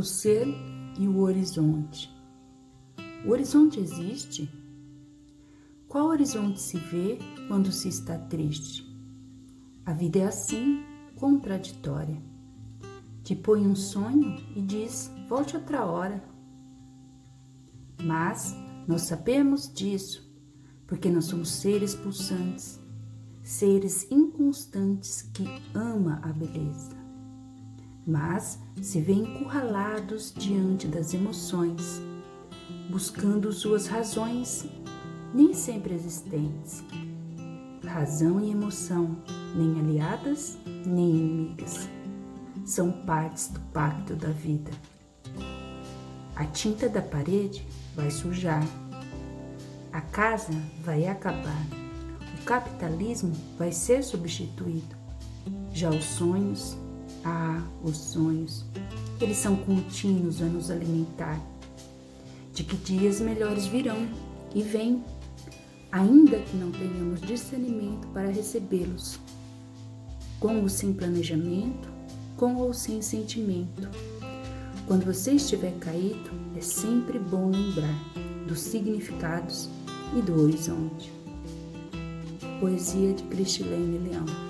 o ser e o horizonte. O horizonte existe? Qual horizonte se vê quando se está triste? A vida é assim, contraditória. Te põe um sonho e diz: volte outra hora. Mas nós sabemos disso, porque nós somos seres pulsantes, seres inconstantes que ama a beleza mas se vê encurralados diante das emoções, buscando suas razões nem sempre existentes. Razão e emoção, nem aliadas, nem inimigas, são partes do pacto da vida. A tinta da parede vai sujar, a casa vai acabar, o capitalismo vai ser substituído, já os sonhos ah, os sonhos, eles são contínuos a nos alimentar. De que dias melhores virão e vêm, ainda que não tenhamos discernimento para recebê-los. Com ou sem planejamento, com ou sem sentimento. Quando você estiver caído, é sempre bom lembrar dos significados e do horizonte. Poesia de Cristilene Leão